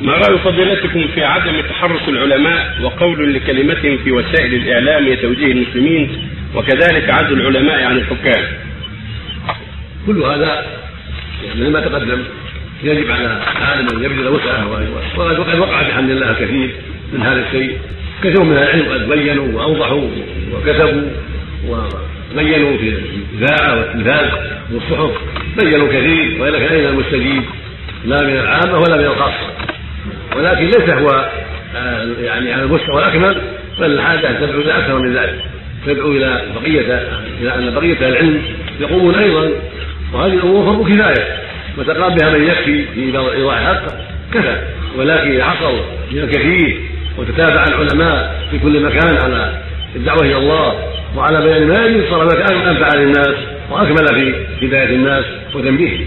ما رأي فضيلتكم في عدم تحرك العلماء وقول لكلمتهم في وسائل الإعلام لتوجيه المسلمين وكذلك عزل العلماء عن الحكام؟ كل هذا يعني ما تقدم يجب على العالم أن يبذل وسعه وقد وقع بحمد الله كثير من هذا الشيء. كثير من العلم قد بينوا وأوضحوا وكتبوا وبينوا في الإذاعة والتلفاز والصحف. بينوا كثير ولكن أين المستجيب؟ لا من العامة ولا من الخاصة. ولكن ليس هو آه، يعني على المستوى الأكمل بل الحاجة تدعو إلى أكثر من ذلك. تدعو إلى بقية إلى أن بقية العلم يقومون أيضا وهذه الأمور فرض كفاية. وتقام بها من يكفي في إيضاح الحق كفى. ولكن إذا حصل من الكثير وتتابع العلماء في كل مكان على الدعوة إلى الله وعلى بيان ما يجب صار أنفع للناس وأكمل في هداية الناس وتنبيههم.